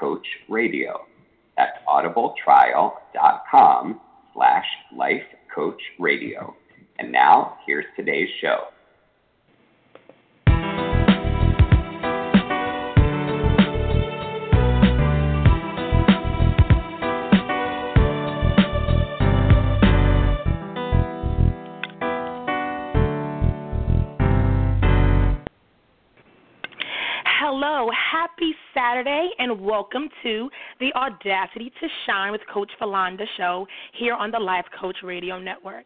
lifecoachradio. That's audibletrial.com slash lifecoachradio. And now, here's today's show. Saturday, and welcome to the Audacity to Shine with Coach Philonda show here on the Life Coach Radio Network.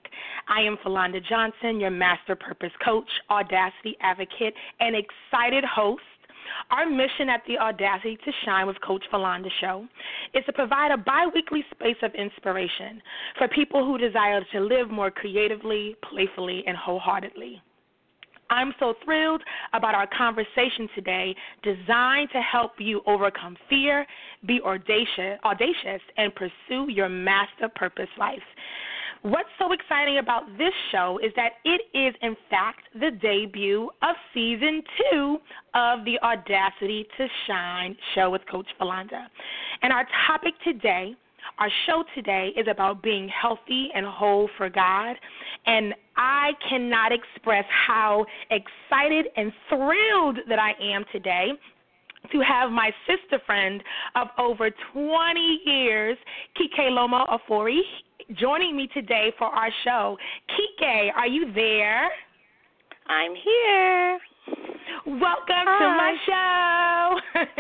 I am Philonda Johnson, your master purpose coach, audacity advocate, and excited host. Our mission at the Audacity to Shine with Coach Philonda show is to provide a bi weekly space of inspiration for people who desire to live more creatively, playfully, and wholeheartedly. I'm so thrilled about our conversation today, designed to help you overcome fear, be audacious, audacious, and pursue your master purpose life. What's so exciting about this show is that it is, in fact, the debut of season two of the Audacity to Shine show with Coach Philonda. And our topic today our show today is about being healthy and whole for God. And I cannot express how excited and thrilled that I am today to have my sister friend of over 20 years, Kikelomo Ofori, joining me today for our show. Kike, are you there? I'm here. Welcome Hi. to my show.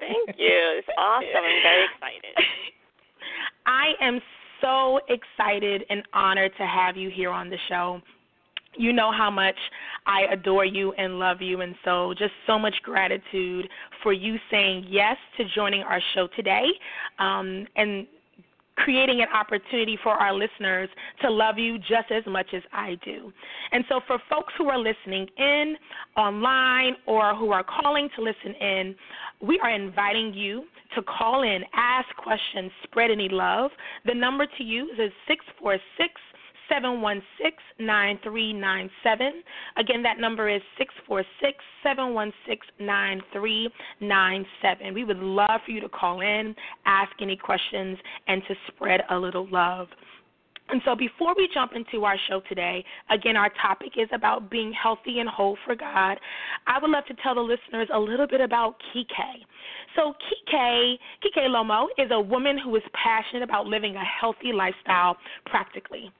Thank you. It's awesome. I'm very excited. I am so excited and honored to have you here on the show. You know how much I adore you and love you, and so just so much gratitude for you saying yes to joining our show today um, and creating an opportunity for our listeners to love you just as much as I do. And so, for folks who are listening in online or who are calling to listen in, we are inviting you to call in, ask questions, spread any love. The number to use is 646 716 9397. Again, that number is 646 716 9397. We would love for you to call in, ask any questions, and to spread a little love. And so, before we jump into our show today, again, our topic is about being healthy and whole for God. I would love to tell the listeners a little bit about Kike. So, Kike, Kikelomo is a woman who is passionate about living a healthy lifestyle practically.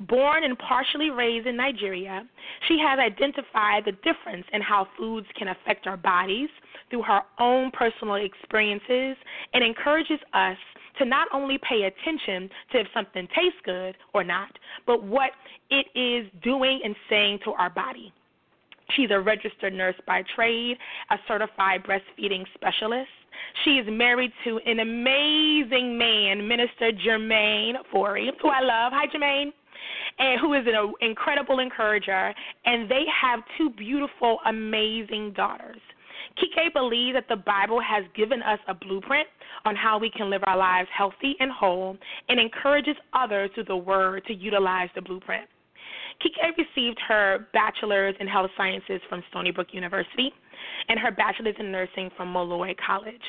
Born and partially raised in Nigeria, she has identified the difference in how foods can affect our bodies through her own personal experiences and encourages us to not only pay attention to if something tastes good or not, but what it is doing and saying to our body. She's a registered nurse by trade, a certified breastfeeding specialist. She is married to an amazing man, Minister Jermaine Ofori, who I love. Hi, Jermaine and who is an uh, incredible encourager, and they have two beautiful, amazing daughters. Kike believes that the Bible has given us a blueprint on how we can live our lives healthy and whole, and encourages others through the Word to utilize the blueprint. Kike received her bachelor's in health sciences from Stony Brook University and her bachelor's in nursing from Molloy College.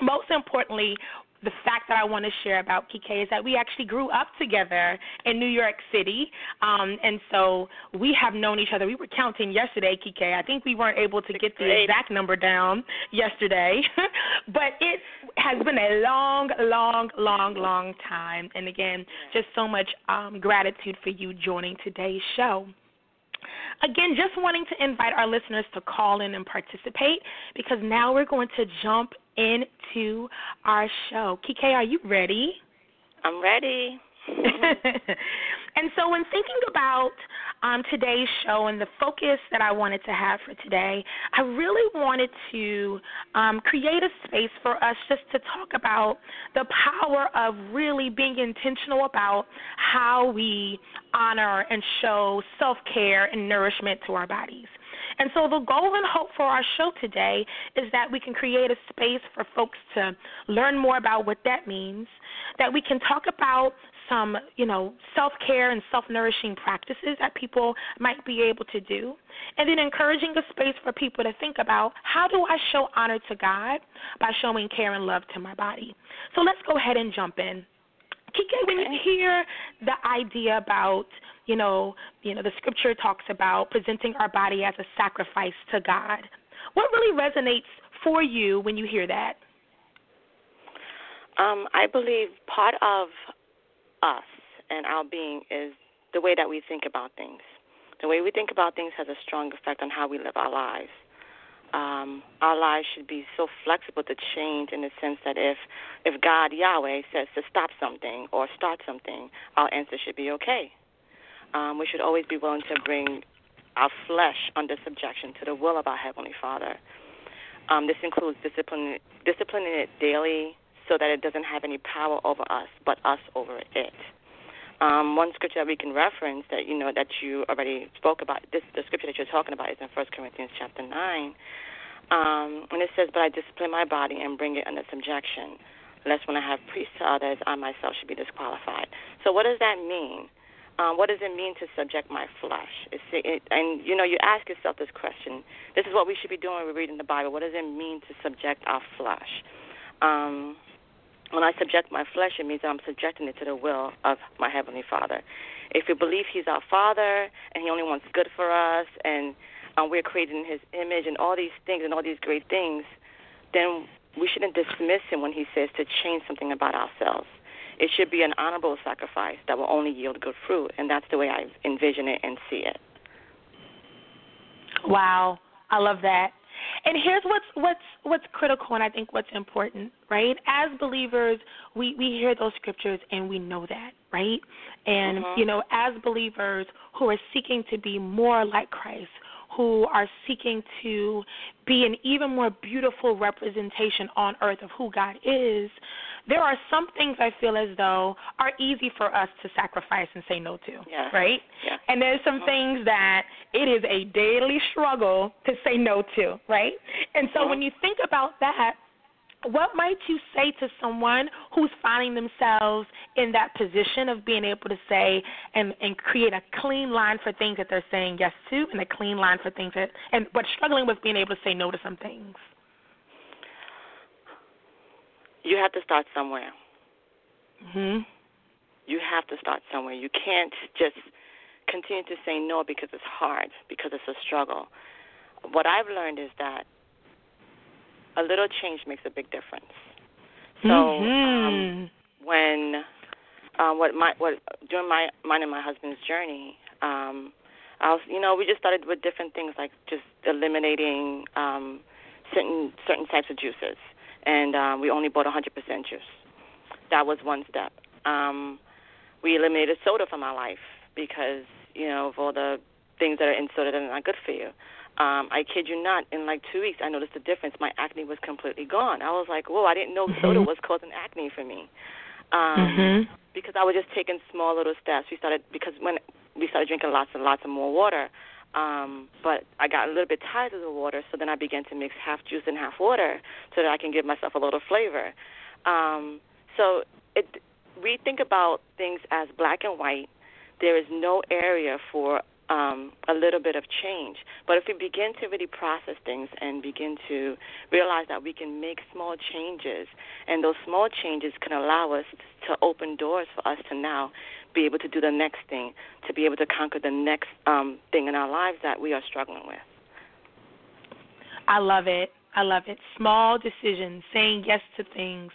Most importantly, the fact that I want to share about Kike is that we actually grew up together in New York City, um, and so we have known each other. We were counting yesterday, Kike. I think we weren't able to get the exact number down yesterday, but it has been a long, long, long, long time. And again, just so much um, gratitude for you joining today's show. Again, just wanting to invite our listeners to call in and participate because now we're going to jump into our show. Kike, are you ready? I'm ready. and so, when thinking about um, today's show and the focus that I wanted to have for today, I really wanted to um, create a space for us just to talk about the power of really being intentional about how we honor and show self care and nourishment to our bodies. And so the goal and hope for our show today is that we can create a space for folks to learn more about what that means, that we can talk about some, you know, self-care and self-nourishing practices that people might be able to do, and then encouraging a space for people to think about how do I show honor to God by showing care and love to my body. So let's go ahead and jump in. Kike, when you hear the idea about, you know, you know, the scripture talks about presenting our body as a sacrifice to God, what really resonates for you when you hear that? Um, I believe part of us and our being is the way that we think about things. The way we think about things has a strong effect on how we live our lives. Um, our lives should be so flexible to change in the sense that if if God Yahweh says to stop something or start something, our answer should be okay. Um, we should always be willing to bring our flesh under subjection to the will of our Heavenly Father. Um, this includes discipline, disciplining it daily so that it doesn't have any power over us, but us over it. Um, one scripture that we can reference that you know that you already spoke about. This the scripture that you're talking about is in First Corinthians chapter nine, um, and it says, "But I discipline my body and bring it under subjection, lest when I have priests to others, I myself should be disqualified." So what does that mean? Um, what does it mean to subject my flesh? It's, it, and you know, you ask yourself this question. This is what we should be doing when we're reading the Bible. What does it mean to subject our flesh? Um, when I subject my flesh, it means I'm subjecting it to the will of my Heavenly Father. If we believe He's our Father and He only wants good for us and um, we're created in His image and all these things and all these great things, then we shouldn't dismiss Him when He says to change something about ourselves. It should be an honorable sacrifice that will only yield good fruit, and that's the way I envision it and see it. Wow, I love that. And here's what's what's what's critical and I think what's important, right? As believers, we we hear those scriptures and we know that, right? And mm-hmm. you know, as believers who are seeking to be more like Christ, who are seeking to be an even more beautiful representation on earth of who God is, there are some things I feel as though are easy for us to sacrifice and say no to, yeah. right? Yeah. And there's some things that it is a daily struggle to say no to, right? And so mm-hmm. when you think about that, what might you say to someone who's finding themselves in that position of being able to say and and create a clean line for things that they're saying yes to and a clean line for things that and but struggling with being able to say no to some things you have to start somewhere. Mhm. You have to start somewhere. You can't just continue to say no because it's hard, because it's a struggle. What I've learned is that a little change makes a big difference. So mm-hmm. um, when uh, what my what during my mine and my husband's journey, um, I was you know we just started with different things like just eliminating um, certain certain types of juices and um, we only bought 100% juice. That was one step. Um, we eliminated soda from our life because you know of all the things that are in soda that are not good for you. Um, I kid you not, in like two weeks, I noticed a difference. My acne was completely gone. I was like, whoa, I didn't know mm-hmm. soda was causing acne for me. Um, mm-hmm. Because I was just taking small little steps. We started because when we started drinking lots and lots of more water, um, but I got a little bit tired of the water, so then I began to mix half juice and half water so that I can give myself a little flavor. Um, so it, we think about things as black and white. There is no area for um, a little bit of change. But if we begin to really process things and begin to realize that we can make small changes, and those small changes can allow us to open doors for us to now be able to do the next thing, to be able to conquer the next um, thing in our lives that we are struggling with. I love it. I love it. Small decisions, saying yes to things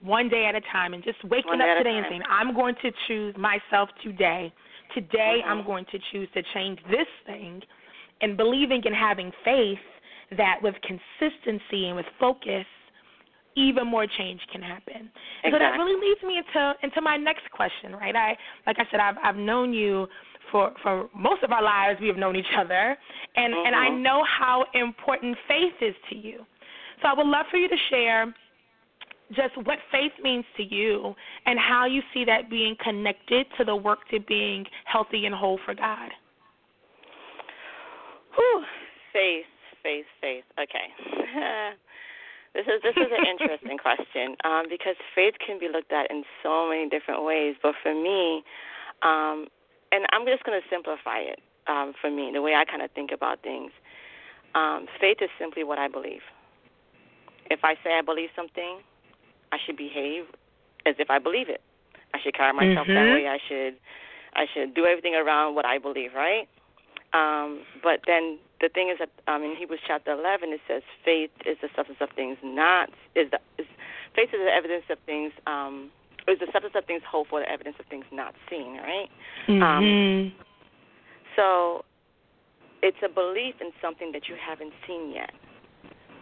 one day at a time, and just waking up today and saying, I'm going to choose myself today. Today, mm-hmm. I'm going to choose to change this thing, and believing and having faith that with consistency and with focus, even more change can happen. Exactly. So that really leads me into into my next question, right? I like I said, I've I've known you for for most of our lives. We have known each other, and mm-hmm. and I know how important faith is to you. So I would love for you to share just what faith means to you and how you see that being connected to the work to being healthy and whole for God. Whew. Faith, faith, faith. Okay. this is this is an interesting question um, because faith can be looked at in so many different ways. But for me, um, and I'm just going to simplify it um, for me, the way I kind of think about things. Um, faith is simply what I believe. If I say I believe something, I should behave as if I believe it. I should carry myself mm-hmm. that way. I should I should do everything around what I believe, right? Um, but then the thing is that um, in Hebrews chapter 11 it says faith is the substance of things not is the is, faith is the evidence of things um, is the substance of things hoped for the evidence of things not seen, right? Mm-hmm. Um, so it's a belief in something that you haven't seen yet.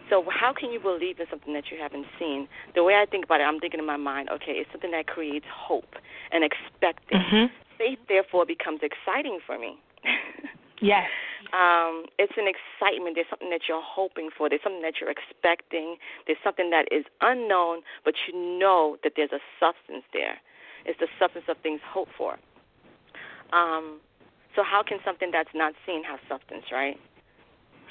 So how can you believe in something that you haven't seen? The way I think about it, I'm thinking in my mind, okay, it's something that creates hope and expecting. Mm-hmm. Faith therefore becomes exciting for me. yes. Um, it's an excitement. There's something that you're hoping for. There's something that you're expecting. There's something that is unknown, but you know that there's a substance there. It's the substance of things hoped for. Um, so how can something that's not seen have substance, right?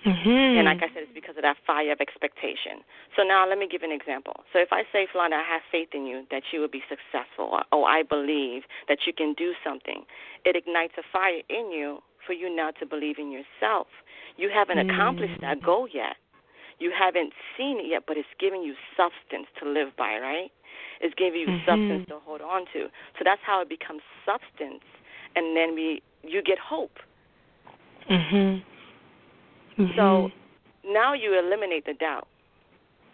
Mm-hmm. And like I said, it's because of that fire of expectation. So now let me give an example. So if I say, Philonda, I have faith in you that you will be successful, or oh, I believe that you can do something, it ignites a fire in you for you now to believe in yourself. You haven't mm-hmm. accomplished that goal yet. You haven't seen it yet, but it's giving you substance to live by, right? It's giving you mm-hmm. substance to hold on to. So that's how it becomes substance, and then we you get hope. Mhm. Mm-hmm. So now you eliminate the doubt.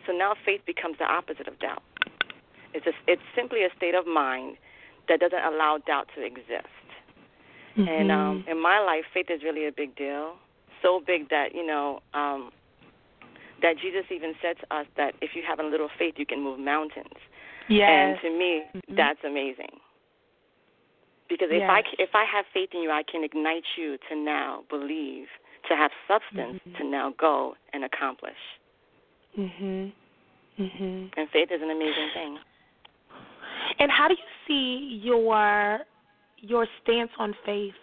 So now faith becomes the opposite of doubt. It's a, it's simply a state of mind that doesn't allow doubt to exist. Mm-hmm. And um, in my life, faith is really a big deal. So big that you know um, that Jesus even said to us that if you have a little faith, you can move mountains. Yes. And to me, mm-hmm. that's amazing. Because if yes. I if I have faith in you, I can ignite you to now believe to have substance mm-hmm. to now go and accomplish. Mhm. Mhm. And faith is an amazing thing. And how do you see your your stance on faith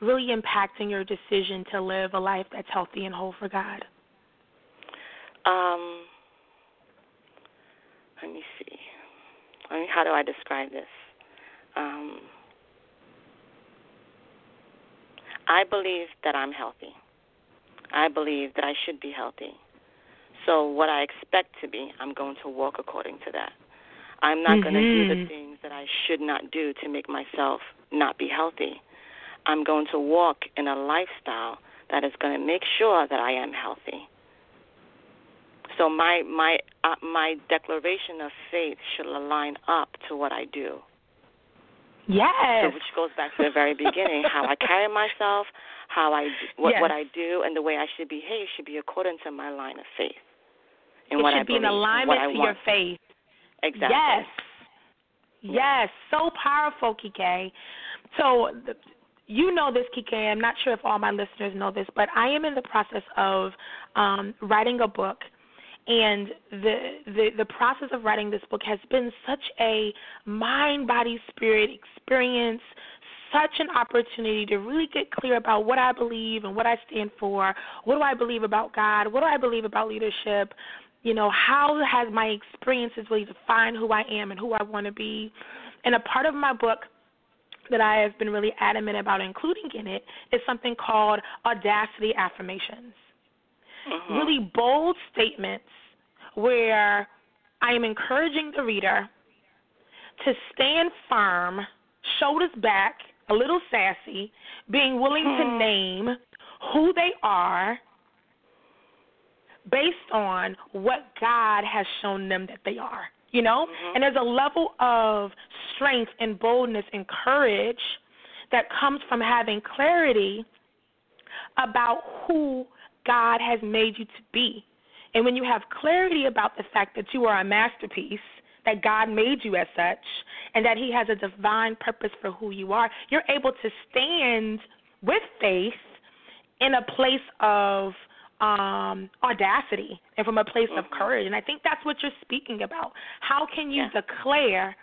really impacting your decision to live a life that's healthy and whole for God? Um, let me see. I mean, how do I describe this? Um, I believe that I'm healthy. I believe that I should be healthy. So what I expect to be, I'm going to walk according to that. I'm not mm-hmm. going to do the things that I should not do to make myself not be healthy. I'm going to walk in a lifestyle that is going to make sure that I am healthy. So my my uh, my declaration of faith should align up to what I do. Yes. So which goes back to the very beginning, how I carry myself, how I what yes. what I do, and the way I should behave should be according to my line of faith. And it what should I be in alignment to your faith. Exactly. Yes. Yes, so powerful, Kike. So, the, you know this, Kike. I'm not sure if all my listeners know this, but I am in the process of um, writing a book, and the, the the process of writing this book has been such a mind, body, spirit experience. Such an opportunity to really get clear about what I believe and what I stand for. What do I believe about God? What do I believe about leadership? you know, how has my experiences really defined who I am and who I want to be? And a part of my book that I have been really adamant about including in it is something called audacity affirmations. Mm-hmm. Really bold statements where I am encouraging the reader to stand firm, shoulders back, a little sassy, being willing to name who they are based on what God has shown them that they are. You know? Mm-hmm. And there's a level of strength and boldness and courage that comes from having clarity about who God has made you to be. And when you have clarity about the fact that you are a masterpiece, that God made you as such, and that He has a divine purpose for who you are, you're able to stand with faith in a place of um, audacity and from a place mm-hmm. of courage. And I think that's what you're speaking about. How can you yeah. declare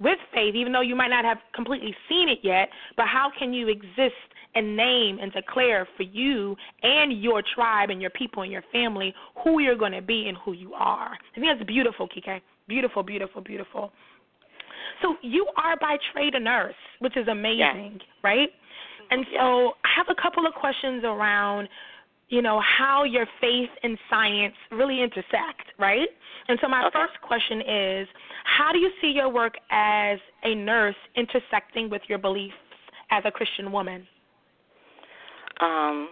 with faith, even though you might not have completely seen it yet, but how can you exist and name and declare for you and your tribe and your people and your family who you're going to be and who you are? I think that's beautiful, Kike. Beautiful, beautiful, beautiful. So you are by trade a nurse, which is amazing, right? And so I have a couple of questions around you know how your faith and science really intersect, right? And so my okay. first question is, how do you see your work as a nurse intersecting with your beliefs as a Christian woman? Um,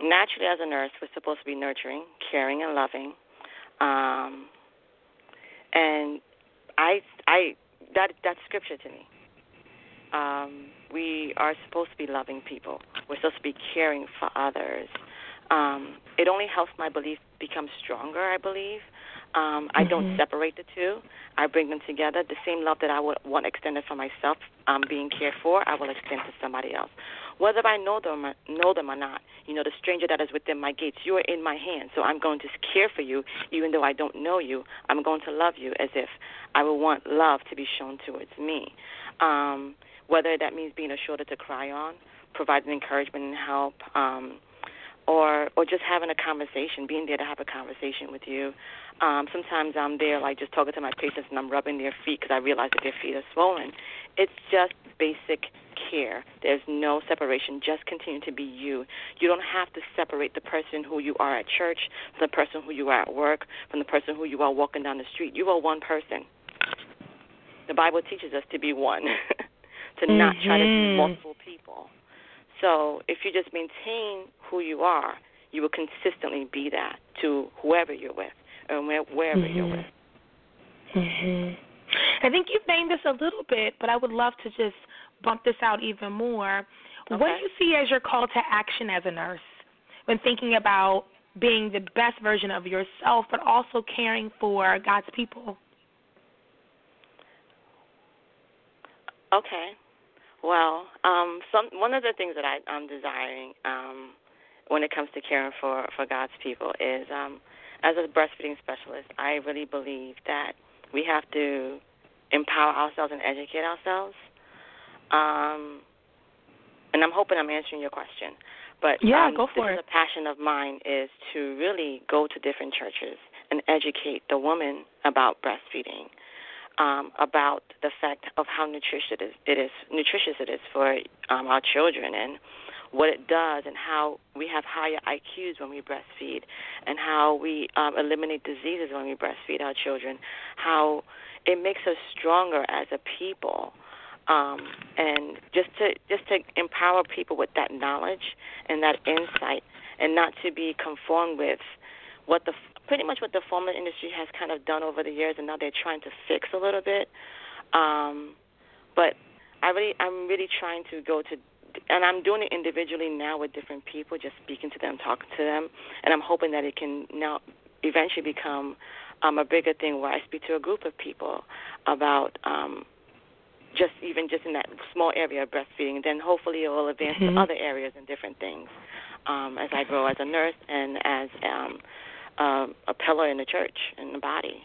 naturally, as a nurse, we're supposed to be nurturing, caring, and loving. Um, and I, I, that that's scripture to me. Um, we are supposed to be loving people. We're supposed to be caring for others. Um, it only helps my belief become stronger. I believe. Um, I mm-hmm. don't separate the two. I bring them together. The same love that I would want extended for myself, um, being cared for, I will extend to somebody else, whether I know them or, know them or not. You know, the stranger that is within my gates, you are in my hands, so I'm going to care for you, even though I don't know you. I'm going to love you as if I would want love to be shown towards me. Um, whether that means being a shoulder to cry on, providing encouragement and help. Um, or or just having a conversation, being there to have a conversation with you. Um, sometimes I'm there, like just talking to my patients, and I'm rubbing their feet because I realize that their feet are swollen. It's just basic care. There's no separation. Just continue to be you. You don't have to separate the person who you are at church from the person who you are at work, from the person who you are walking down the street. You are one person. The Bible teaches us to be one, to mm-hmm. not try to be mm-hmm. multiple people. So if you just maintain who you are, you will consistently be that to whoever you're with and wherever mm-hmm. you're with. Mhm. I think you've named this a little bit, but I would love to just bump this out even more. Okay. What do you see as your call to action as a nurse when thinking about being the best version of yourself, but also caring for God's people? Okay. Well, um, some one of the things that I, I'm desiring um, when it comes to caring for for God's people is, um, as a breastfeeding specialist, I really believe that we have to empower ourselves and educate ourselves. Um, and I'm hoping I'm answering your question. But yeah, um, go for this it. Is a passion of mine is to really go to different churches and educate the woman about breastfeeding um, about the fact of how nutritious it is, it is nutritious it is for um, our children and what it does and how we have higher IQs when we breastfeed and how we um, eliminate diseases when we breastfeed our children, how it makes us stronger as a people. Um, and just to just to empower people with that knowledge and that insight, and not to be conformed with what the pretty much what the formula industry has kind of done over the years, and now they're trying to fix a little bit. Um, but I really, I'm really trying to go to, and I'm doing it individually now with different people, just speaking to them, talking to them, and I'm hoping that it can now eventually become um, a bigger thing where I speak to a group of people about um, just even just in that small area of breastfeeding. And then hopefully it will advance mm-hmm. to other areas and different things um, as I grow as a nurse and as um, um, a pillar in the church in the body.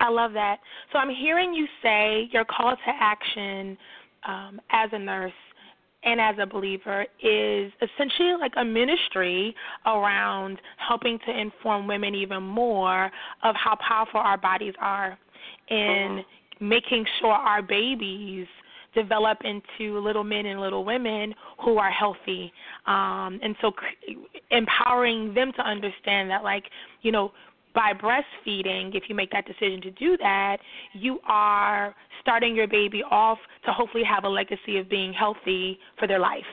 I love that. So I'm hearing you say your call to action um, as a nurse and as a believer is essentially like a ministry around helping to inform women even more of how powerful our bodies are in making sure our babies develop into little men and little women who are healthy. Um, and so empowering them to understand that, like, you know, by breastfeeding, if you make that decision to do that, you are starting your baby off to hopefully have a legacy of being healthy for their life.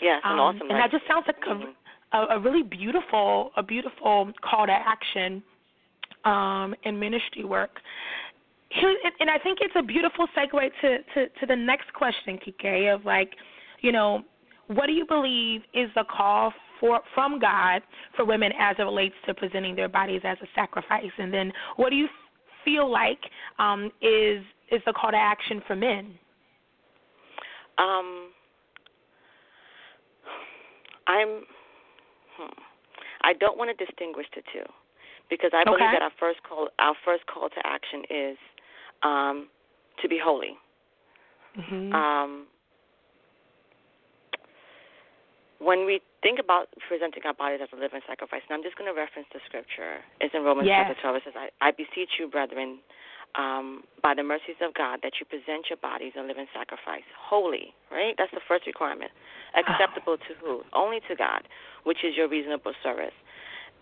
Yes, um, an awesome. And that just sounds like a, a, a really beautiful, a beautiful call to action um, in ministry work and I think it's a beautiful segue to, to, to the next question, Kike, of like, you know, what do you believe is the call for from God for women as it relates to presenting their bodies as a sacrifice? And then what do you feel like um, is is the call to action for men? Um, I'm. Hmm. I don't want to distinguish the two because I believe okay. that our first call our first call to action is um, to be holy. Mm-hmm. Um, when we think about presenting our bodies as a living sacrifice, and I'm just going to reference the scripture. It's in Romans yes. chapter 12. It says, I, I beseech you, brethren, um, by the mercies of God, that you present your bodies a living sacrifice, holy, right? That's the first requirement. Acceptable to who? Only to God, which is your reasonable service.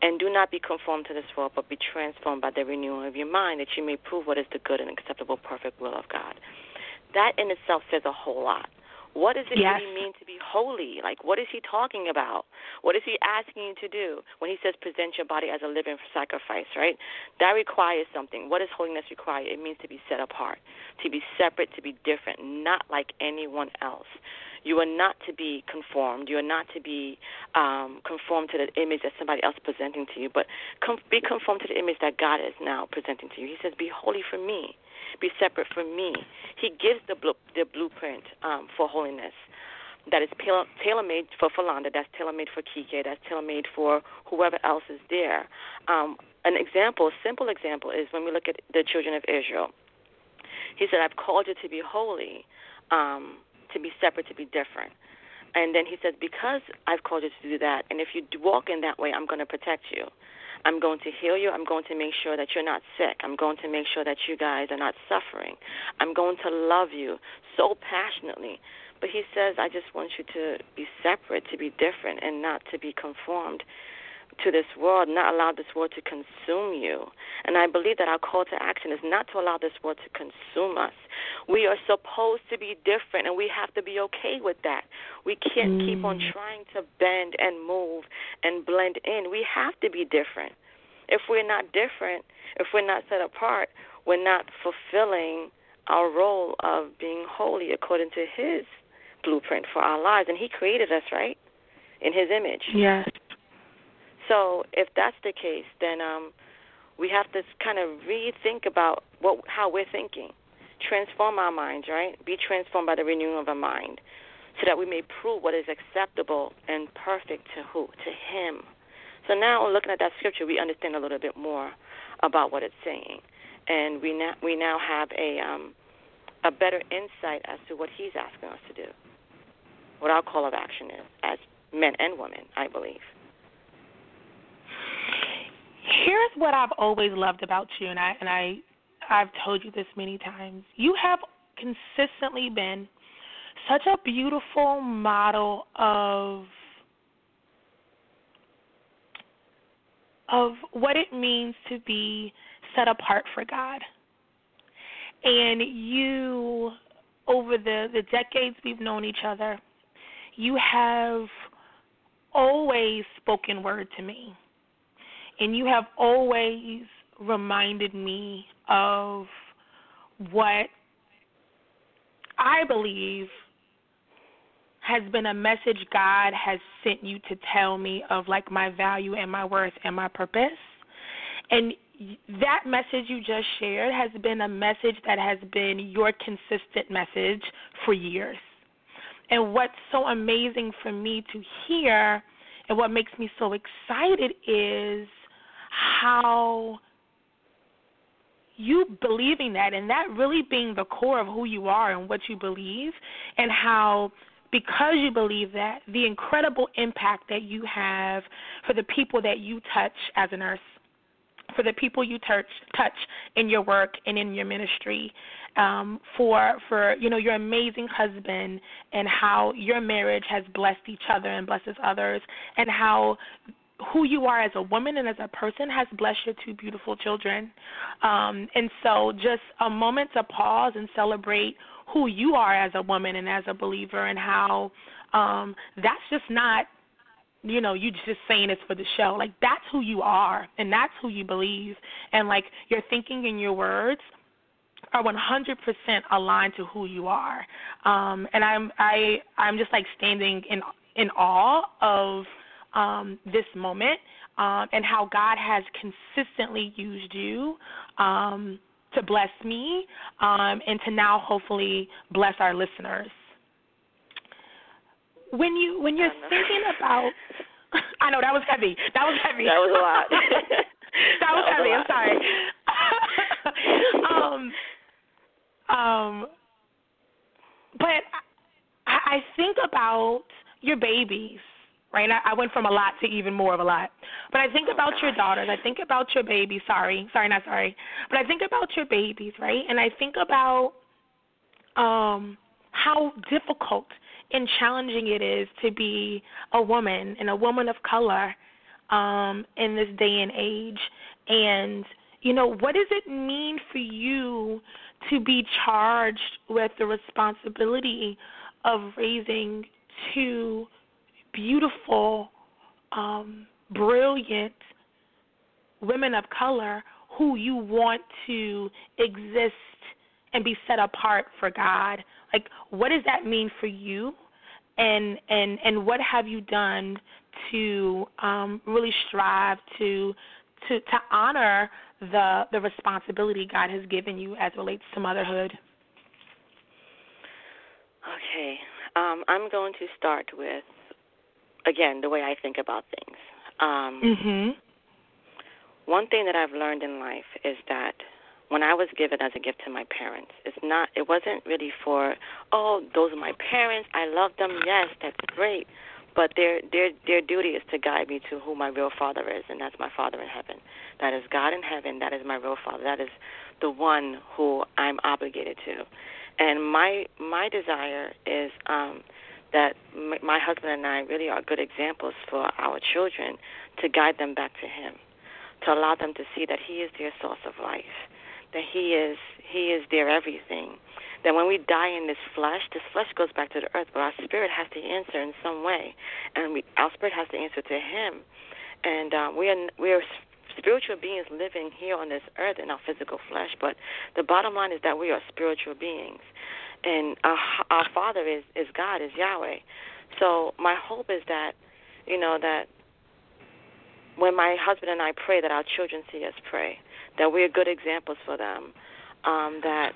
And do not be conformed to this world, but be transformed by the renewal of your mind, that you may prove what is the good and acceptable, perfect will of God. That in itself says a whole lot. What does it yes. really mean to be holy? Like, what is he talking about? What is he asking you to do when he says present your body as a living sacrifice, right? That requires something. What does holiness require? It means to be set apart, to be separate, to be different, not like anyone else. You are not to be conformed. You are not to be um, conformed to the image that somebody else is presenting to you, but com- be conformed to the image that God is now presenting to you. He says, Be holy for me be separate from me. He gives the, bl- the blueprint um, for holiness that is tailor made for Philonda, that's tailor made for Kike, that's tailor made for whoever else is there. Um, an example, simple example, is when we look at the children of Israel. He said, I've called you to be holy, um, to be separate, to be different. And then he said, Because I've called you to do that, and if you walk in that way, I'm going to protect you. I'm going to heal you. I'm going to make sure that you're not sick. I'm going to make sure that you guys are not suffering. I'm going to love you so passionately. But he says, I just want you to be separate, to be different, and not to be conformed to this world, not allow this world to consume you. And I believe that our call to action is not to allow this world to consume us. We are supposed to be different, and we have to be okay with that. We can't mm. keep on trying to bend and move and blend in. We have to be different. If we're not different, if we're not set apart, we're not fulfilling our role of being holy according to His blueprint for our lives. And He created us, right? In His image. Yes. So if that's the case, then um, we have to kind of rethink about what how we're thinking, transform our minds, right? Be transformed by the renewing of our mind, so that we may prove what is acceptable and perfect to who? To Him. So now, looking at that scripture, we understand a little bit more about what it's saying, and we now we now have a um, a better insight as to what He's asking us to do, what our call of action is as men and women, I believe. Here's what I've always loved about you, and I and I I've told you this many times. You have consistently been such a beautiful model of of what it means to be set apart for God. And you over the the decades we've known each other, you have always spoken word to me and you have always reminded me of what I believe has been a message God has sent you to tell me of like my value and my worth and my purpose. And that message you just shared has been a message that has been your consistent message for years. And what's so amazing for me to hear and what makes me so excited is how you believing that and that really being the core of who you are and what you believe and how because you believe that the incredible impact that you have for the people that you touch as a nurse for the people you touch touch in your work and in your ministry um for for you know your amazing husband and how your marriage has blessed each other and blesses others and how who you are as a woman and as a person has blessed your two beautiful children. Um, and so, just a moment to pause and celebrate who you are as a woman and as a believer, and how um, that's just not, you know, you just saying it's for the show. Like that's who you are, and that's who you believe, and like your thinking and your words are 100% aligned to who you are. Um, and I'm I I'm just like standing in in awe of um, this moment um, and how God has consistently used you um, to bless me um, and to now hopefully bless our listeners. When you when you're thinking about, I know that was heavy. That was heavy. That was a lot. that, that was heavy. I'm sorry. um, um, but I, I think about your babies, right? I, I went from a lot to even more of a lot. But I think about your daughters. I think about your babies. Sorry, sorry, not sorry. But I think about your babies, right? And I think about um how difficult and challenging it is to be a woman and a woman of color um in this day and age. And you know, what does it mean for you to be charged with the responsibility of raising two beautiful, um, brilliant women of color who you want to exist and be set apart for God. Like what does that mean for you? And and and what have you done to um really strive to to to honor the the responsibility God has given you as relates to motherhood? Okay. Um, I'm going to start with again the way I think about things. Um, mhm. One thing that I've learned in life is that when I was given as a gift to my parents, it's not it wasn't really for oh those are my parents I love them yes that's great, but their their their duty is to guide me to who my real father is and that's my father in heaven. That is God in heaven. That is my real father. That is the one who I'm obligated to. And my my desire is um, that my husband and I really are good examples for our children to guide them back to Him, to allow them to see that He is their source of life, that He is He is their everything. That when we die in this flesh, this flesh goes back to the earth, but our spirit has to answer in some way, and we, our spirit has to answer to Him. And uh, we are we are spiritual beings living here on this earth in our physical flesh, but the bottom line is that we are spiritual beings, and our our Father is is God, is Yahweh. So my hope is that, you know, that when my husband and I pray, that our children see us pray, that we are good examples for them, um, that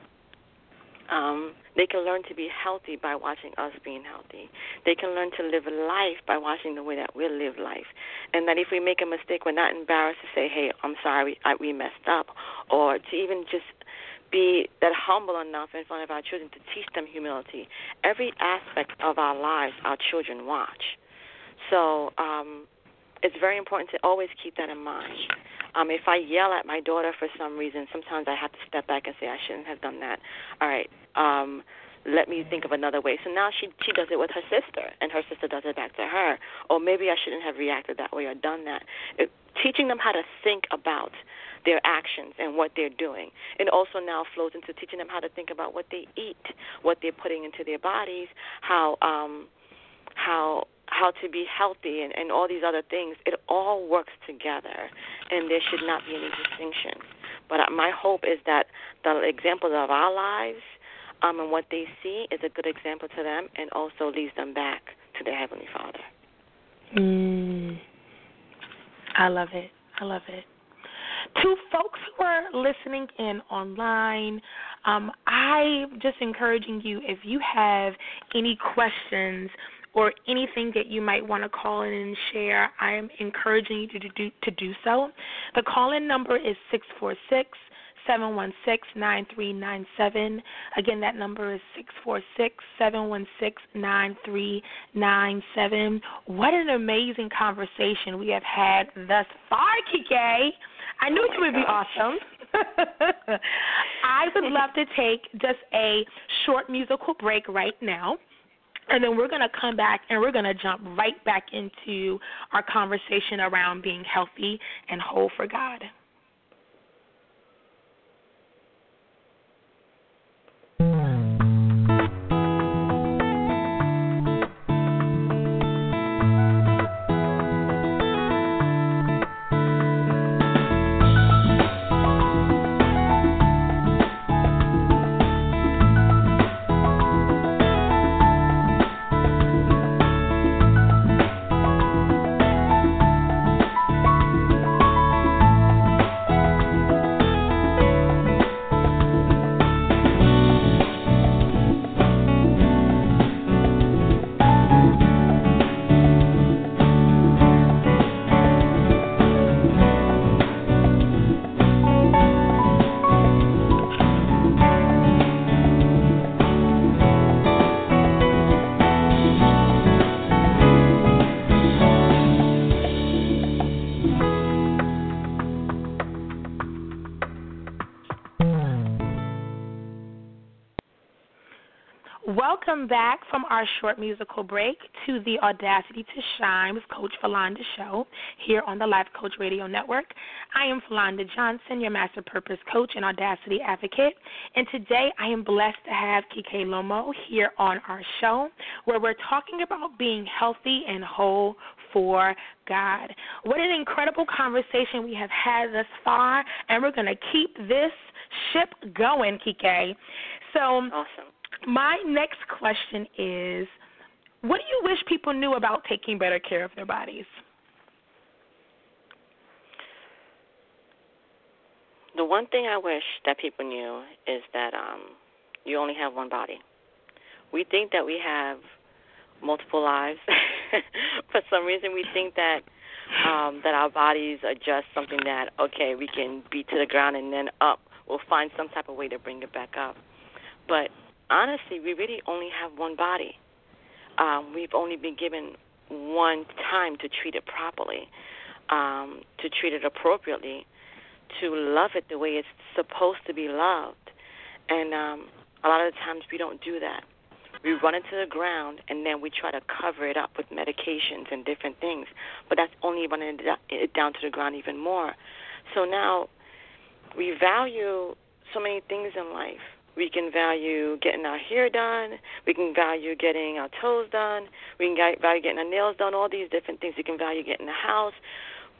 um, they can learn to be healthy by watching us being healthy. They can learn to live life by watching the way that we live life. And that if we make a mistake, we're not embarrassed to say, hey, I'm sorry, I, we messed up. Or to even just be that humble enough in front of our children to teach them humility. Every aspect of our lives, our children watch. So um, it's very important to always keep that in mind. Um, if I yell at my daughter for some reason, sometimes I have to step back and say I shouldn't have done that. All right, um, let me think of another way. So now she she does it with her sister, and her sister does it back to her. Or maybe I shouldn't have reacted that way or done that. It, teaching them how to think about their actions and what they're doing. It also now flows into teaching them how to think about what they eat, what they're putting into their bodies, how um, how how to be healthy and, and all these other things. It all works together, and there should not be any distinction. But my hope is that the examples of our lives um, and what they see is a good example to them and also leads them back to their Heavenly Father. Mm. I love it. I love it. To folks who are listening in online, um, I'm just encouraging you if you have any questions or anything that you might want to call in and share, I am encouraging you to do, to do so. The call in number is 646 716 9397. Again, that number is six four six seven one six nine three nine seven. What an amazing conversation we have had thus far, Kike. I knew you would be oh awesome. I would love to take just a short musical break right now. And then we're going to come back and we're going to jump right back into our conversation around being healthy and whole for God. Welcome back from our short musical break to the Audacity to Shine with Coach Philonda Show here on the Life Coach Radio Network. I am Philonda Johnson, your Master Purpose Coach and Audacity Advocate, and today I am blessed to have Kikelomo here on our show where we're talking about being healthy and whole for God. What an incredible conversation we have had thus far, and we're going to keep this ship going, Kike. So, awesome. My next question is what do you wish people knew about taking better care of their bodies? The one thing I wish that people knew is that um, you only have one body. We think that we have multiple lives. For some reason, we think that um, that our bodies are just something that okay, we can beat to the ground and then up. We'll find some type of way to bring it back up. But honestly, we really only have one body. Um, we've only been given one time to treat it properly, um, to treat it appropriately, to love it the way it's supposed to be loved. And um, a lot of the times we don't do that. We run it to the ground and then we try to cover it up with medications and different things. But that's only running it down to the ground even more. So now we value so many things in life we can value getting our hair done. We can value getting our toes done. We can value getting our nails done. All these different things. We can value getting the house.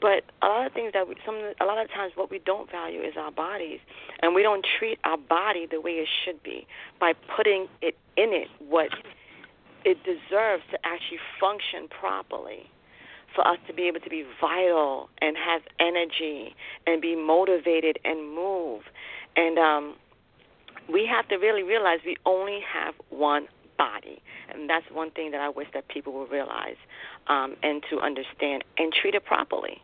But a lot of things that we, some a lot of times what we don't value is our bodies, and we don't treat our body the way it should be by putting it in it what it deserves to actually function properly for us to be able to be vital and have energy and be motivated and move. And um, we have to really realize we only have one body. And that's one thing that I wish that people would realize um, and to understand and treat it properly.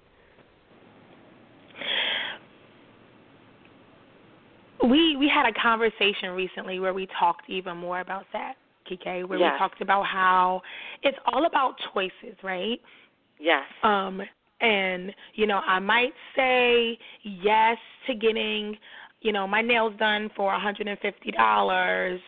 We we had a conversation recently where we talked even more about that, Kike, where yes. we talked about how it's all about choices, right? Yes. Um and you know, I might say yes to getting you know, my nails done for a hundred and fifty dollars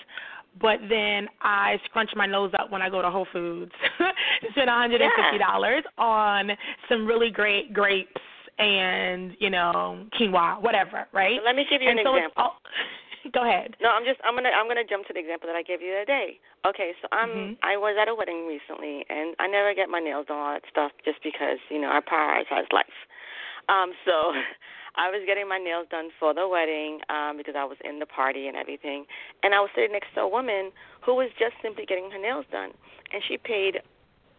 but then I scrunch my nose up when I go to Whole Foods. to Spend $150 yeah. on some really great grapes and, you know, quinoa, whatever, right? let me give you and an so example. All, go ahead. No, I'm just I'm gonna I'm gonna jump to the example that I gave you the other day. Okay, so I'm mm-hmm. I was at a wedding recently and I never get my nails done all that stuff just because, you know, I prioritize life. Um, so I was getting my nails done for the wedding um, because I was in the party and everything, and I was sitting next to a woman who was just simply getting her nails done, and she paid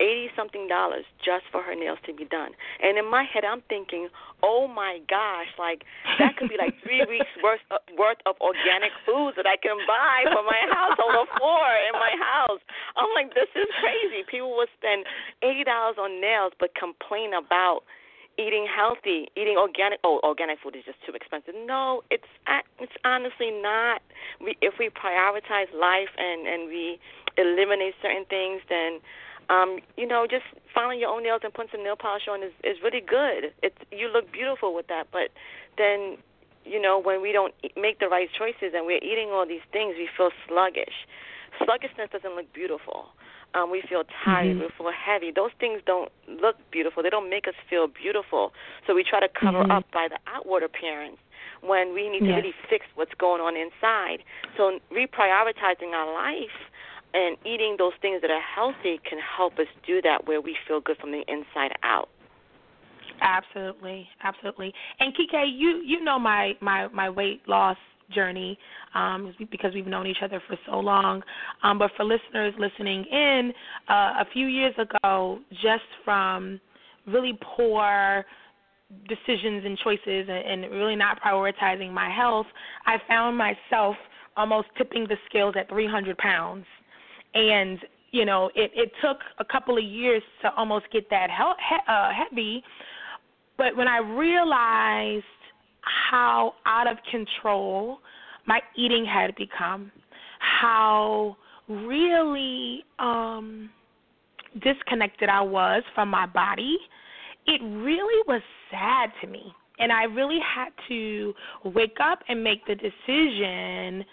eighty something dollars just for her nails to be done. And in my head, I'm thinking, oh my gosh, like that could be like three weeks worth of, worth of organic foods that I can buy for my house on the floor in my house. I'm like, this is crazy. People would spend eighty dollars on nails, but complain about eating healthy, eating organic. Oh, organic food is just too expensive. No, it's it's honestly not. We if we prioritize life and and we eliminate certain things, then um, you know, just filing your own nails and putting some nail polish on is is really good. It's you look beautiful with that, but then you know when we don't make the right choices and we're eating all these things, we feel sluggish. Sluggishness doesn't look beautiful um, we feel tired, mm-hmm. we feel heavy. Those things don't look beautiful. They don't make us feel beautiful. So we try to cover mm-hmm. up by the outward appearance when we need yes. to really fix what's going on inside. So reprioritizing our life and eating those things that are healthy can help us do that where we feel good from the inside out. Absolutely, absolutely. And Kike, you you know my my my weight loss journey um, because we've known each other for so long. Um, but for listeners listening in, uh, a few years ago, just from really poor decisions and choices and, and really not prioritizing my health, I found myself almost tipping the scales at 300 pounds. And you know, it, it took a couple of years to almost get that he- uh, heavy. But when I realized how out of control my eating had become, how really um, disconnected I was from my body, it really was sad to me. And I really had to wake up and make the decision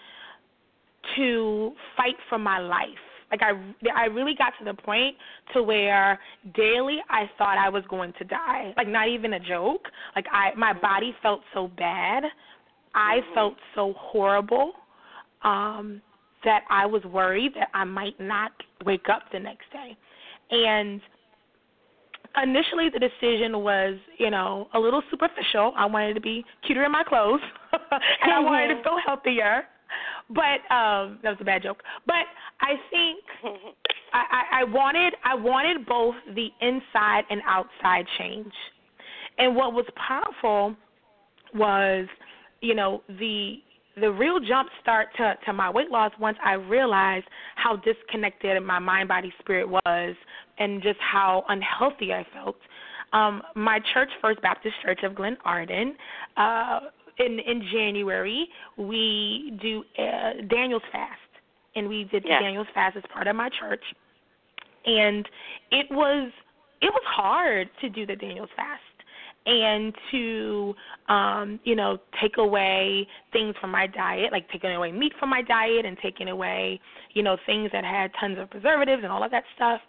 to fight for my life. Like I, I really got to the point to where daily I thought I was going to die. Like not even a joke. Like I, my body felt so bad. I Mhm. felt so horrible um, that I was worried that I might not wake up the next day. And initially the decision was, you know, a little superficial. I wanted to be cuter in my clothes and I wanted to feel healthier. But um that was a bad joke. But I think I, I, I wanted I wanted both the inside and outside change. And what was powerful was, you know, the the real jump start to, to my weight loss once I realized how disconnected my mind, body, spirit was and just how unhealthy I felt. Um, my church, First Baptist Church of Glenarden, uh, in in January we do uh, Daniel's fast, and we did Yes. the Daniel's fast as part of my church, and it was it was hard to do the Daniel's fast and to um you know take away things from my diet like taking away meat from my diet and taking away you know things that had tons of preservatives and all of that stuff.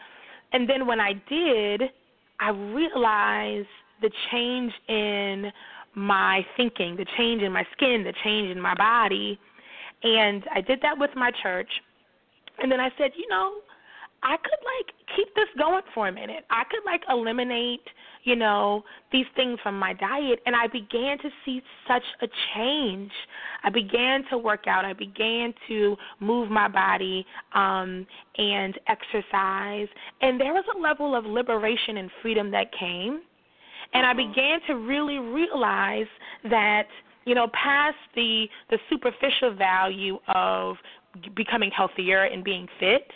And then when i did i realized the change in my thinking the change in my skin the change in my body and i did that with my church and then i said you know I could like keep this going for a minute. I could like eliminate, you know, these things from my diet and I began to see such a change. I began to work out. I began to move my body um and exercise and there was a level of liberation and freedom that came. And I began to really realize that you know past the the superficial value of becoming healthier and being fit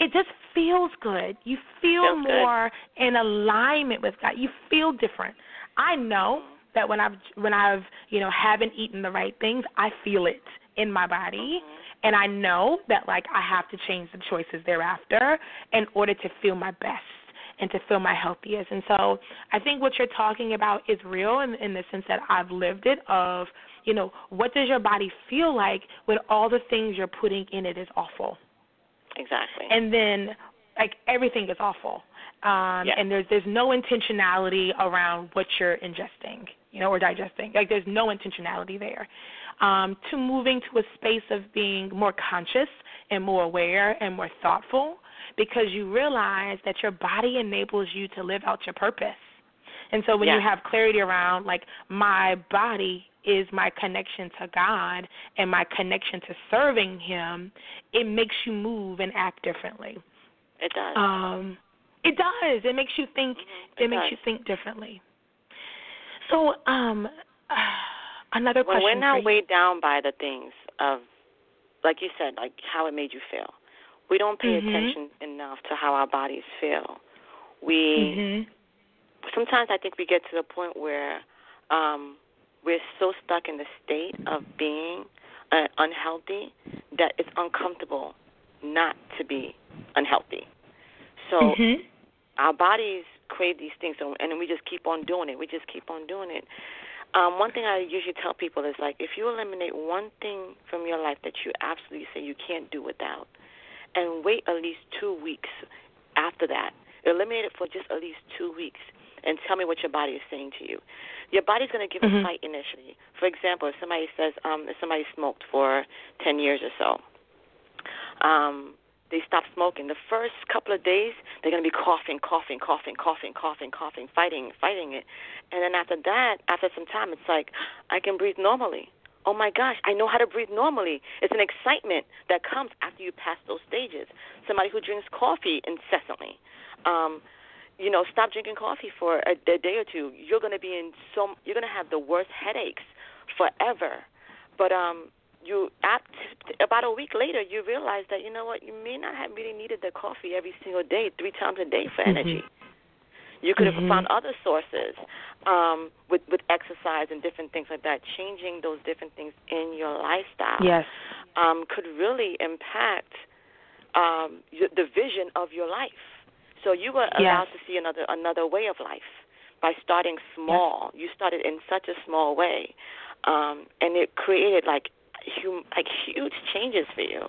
it just feels good. You feel Feels good. more in alignment with God. You feel different. I know that when I've when I've you know haven't eaten the right things, I feel it in my body, mm-hmm. and I know that like I have to change the choices thereafter in order to feel my best and to feel my healthiest. And so I think what you're talking about is real in, in the sense that I've lived it. Of you know what does your body feel like when all the things you're putting in it is awful Exactly. and then like everything is awful um Yeah. and there's there's no intentionality around what you're ingesting you know or digesting like there's no intentionality there um to moving to a space of being more conscious and more aware and more thoughtful because you realize that your body enables you to live out your purpose and so when you have clarity around like my body is my connection to God and my connection to serving him, it makes you move and act differently. it does. Um it does. It makes you think Mhm, it, it makes you think differently. So, um another when question we're for not you. weighed down by the things of, like you said, like how it made you feel, we don't pay Mhm. attention enough to how our bodies feel. We Mhm. sometimes I think we get to the point where um, we're so stuck in the state of being uh, unhealthy that it's uncomfortable not to be unhealthy. So Mhm. our bodies crave these things, and and we just keep on doing it. We just keep on doing it. Um, one thing I usually tell people is like, if you eliminate one thing from your life that you absolutely say you can't do without, and wait at least two weeks after that, eliminate it for just at least two weeks, and tell me what your body is saying to you. Your body's going to give Mhm. a fight initially. For example, if somebody says, um, if somebody smoked for ten years or so, um, they stop smoking. The first couple of days, they're going to be coughing, coughing, coughing, coughing, coughing, coughing, fighting, fighting it. And then after that, after some time, it's like, I can breathe normally. Oh my gosh, I know how to breathe normally. It's an excitement that comes after you pass those stages. Somebody who drinks coffee incessantly. Um, you know, stop drinking coffee for a, a day or two. You're going to be in so you're going to have the worst headaches forever. But um you about a week later you realize that you know what you may not have really needed the coffee every single day three times a day for Mhm. energy you could have Mhm. found other sources um with with exercise and different things like that changing those different things in your lifestyle Yes. um could really impact um the vision of your life so you were Yes. allowed to see another another way of life by starting small you started in such a small way um and it created like hum, like huge changes for you.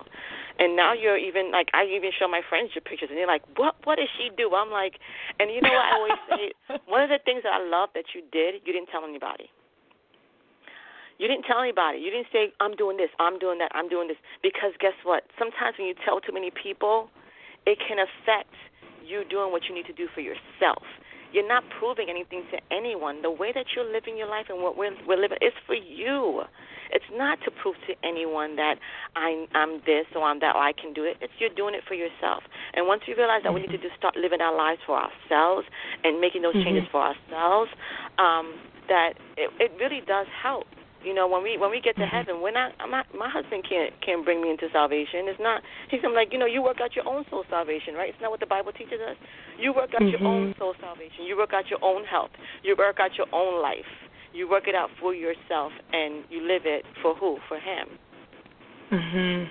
And now you're even like I even show my friends your pictures, and they're like, "What? What does she do?" I'm like, and you know what I always say? One of the things that I love that you did, you didn't tell anybody. You didn't tell anybody. You didn't say, "I'm doing this, I'm doing that, I'm doing this," because guess what? Sometimes when you tell too many people, it can affect you doing what you need to do for yourself. You're not proving anything to anyone. The way that you're living your life and what we're, we're living is for you. It's not to prove to anyone that I'm, I'm this or I'm that or I can do it. It's you're doing it for yourself. And once we realize that we need to just start living our lives for ourselves and making those changes mm-hmm. for ourselves, um, that it, it really does help. You know, when we when we get to mm-hmm. heaven, we're not. My my husband can't can't bring me into salvation. It's not. He's I'm like, you know, you work out your own soul salvation, right? It's not what the Bible teaches us. You work out mm-hmm. your own soul salvation. You work out your own health. You work out your own life. You work it out for yourself, and you live it for who? For Him. Mhm.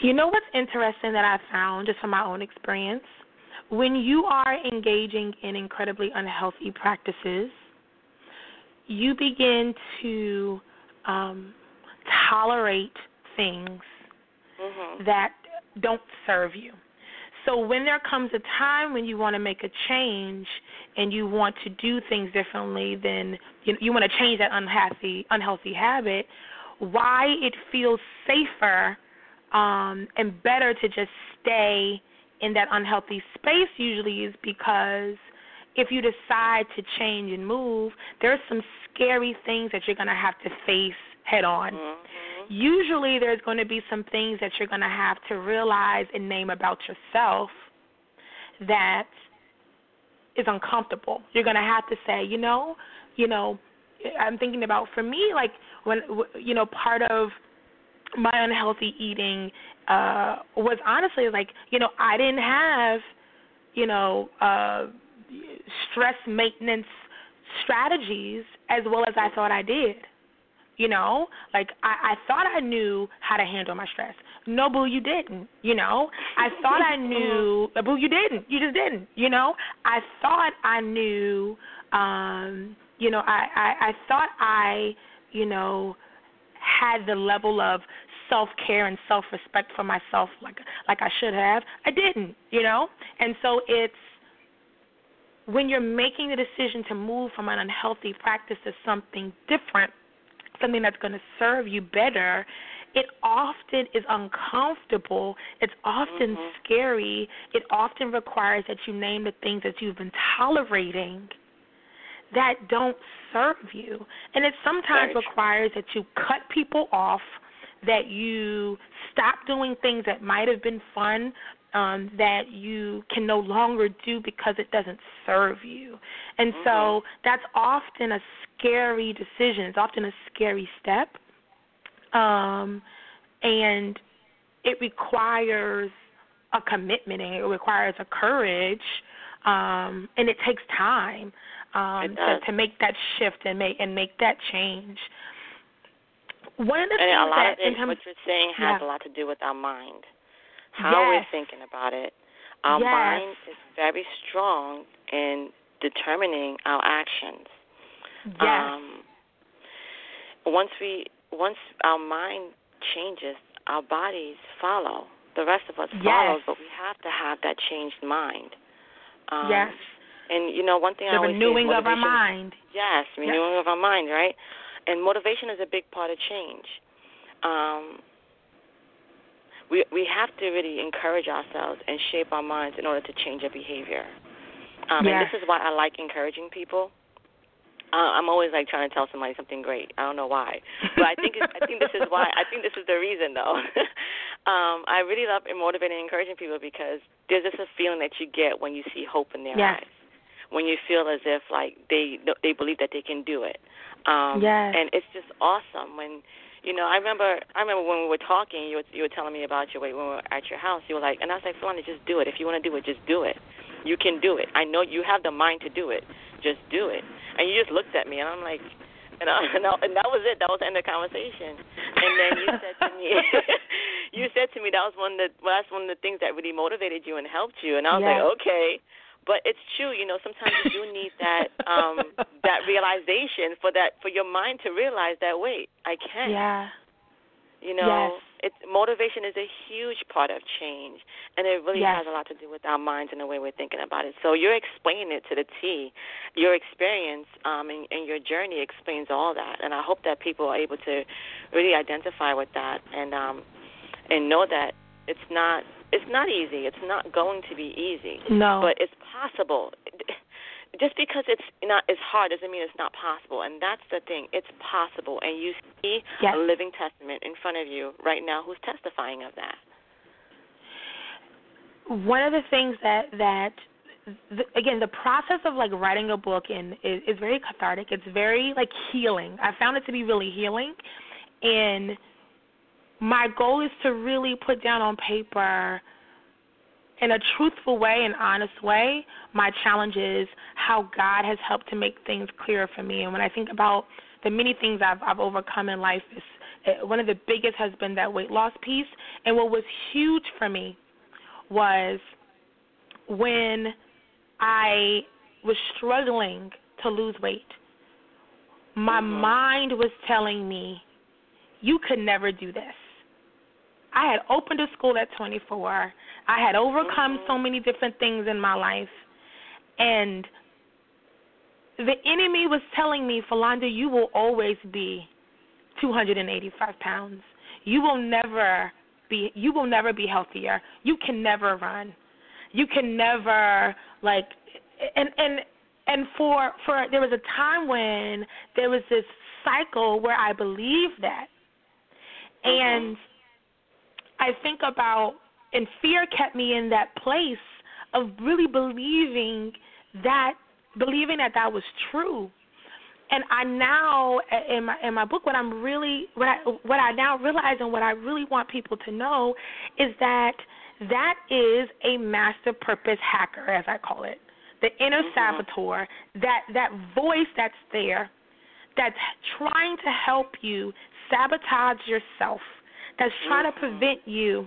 You know what's interesting that I found just from my own experience? When you are engaging in incredibly unhealthy practices, you begin to um, tolerate things mm-hmm. that don't serve you. So when there comes a time when you want to make a change and you want to do things differently, then you, you want to change that unhealthy unhealthy habit. Why it feels safer um, and better to just stay in that unhealthy space usually is because if you decide to change and move, there's some scary things that you're going to have to face head on. Mm-hmm. Usually, there's going to be some things that you're going to have to realize and name about yourself that is uncomfortable. You're going to have to say, you know, you know, I'm thinking about for me, like when you know, part of my unhealthy eating uh was honestly like, you know, I didn't have, you know, uh stress maintenance strategies as well as I thought I did. You know, like I, I thought I knew how to handle my stress. No, boo, you didn't. You know, I thought I knew, boo, you didn't. You just didn't. You know, I thought I knew. um You know, I, I I thought I, you know, had the level of self care and self respect for myself like like I should have. I didn't. You know, and so it's when you're making the decision to move from an unhealthy practice to something different, something that's going to serve you better, it often is uncomfortable. It's often mm-hmm. scary. It often requires that you name the things that you've been tolerating that don't serve you. And it sometimes requires that you cut people off, that you stop doing things that might have been fun um, that you can no longer do because it doesn't serve you. And mm-hmm. so that's often a scary decision. It's often a scary step. Um, and it requires a commitment and it requires a courage um, and it takes time um, to, to make that shift and make and make that change. One of the and things a lot that of terms, what you're saying has yeah. a lot to do with our mind how yes. we're thinking about it. Our yes. mind is very strong in determining our actions. Yes. Um, once we once our mind changes, our bodies follow. The rest of us yes. follows, but we have to have that changed mind. Um, yes. And you know, one thing the I always renewing say is of our mind. Yes, renewing yes. of our mind, right? And motivation is a big part of change. Um, we we have to really encourage ourselves and shape our minds in order to change our behavior. Um, yes. And this is why I like encouraging people. Uh, I'm always like trying to tell somebody something great. I don't know why, but I think it's, I think this is why. I think this is the reason though. um, I really love motivating and encouraging people because there's just a feeling that you get when you see hope in their yes. eyes, when you feel as if like they they believe that they can do it. Um, yes. And it's just awesome when you know, I remember I remember when we were talking, you were you were telling me about your weight when we were at your house. You were like, and I was like, Philonda, just do it. If you want to do it, just do it. You can do it. I know you have the mind to do it. Just do it. And you just looked at me, and I'm like, and, I, and, I, and that was it. That was the end of the conversation. And then you said to me, you said to me that was one of the well, that's one of the things that really motivated you and helped you. And I was yes. like, okay. But it's true. You know, sometimes you do need that um that realization for that for your mind to realize that wait, I can. Yeah. You know, yes. it's motivation is a huge part of change, and it really yes. has a lot to do with our minds and the way we're thinking about it. So you're explaining it to the T. Your experience um, and, and your journey explains all that, and I hope that people are able to really identify with that and um, and know that it's not it's not easy. It's not going to be easy. No. But it's possible just because it's not as hard doesn't mean it's not possible and that's the thing it's possible and you see yes. a living testament in front of you right now who's testifying of that one of the things that that the, again the process of like writing a book and is, is very cathartic it's very like healing i found it to be really healing and my goal is to really put down on paper in a truthful way and honest way my challenges, how God has helped to make things clearer for me. And when I think about the many things I've I've overcome in life, is one of the biggest has been that weight loss piece. And what was huge for me was when I was struggling to lose weight. My mm-hmm. mind was telling me, you could never do this. I had opened a school at 24. I had overcome so many different things in my life. And the enemy was telling me, Philonda, you will always be 285 pounds. You will never be you will never be healthier. You can never run. You can never like and and and for for there was a time when there was this cycle where I believed that. Mm-hmm. I think about and fear kept me in that place of really believing that believing that that was true. And I now in my in my book what I'm really what I what I now realize and what I really want people to know is that that is a master purpose hacker as I call it. The inner mm-hmm. saboteur that that voice that's there that's trying to help you sabotage yourself that's trying to prevent you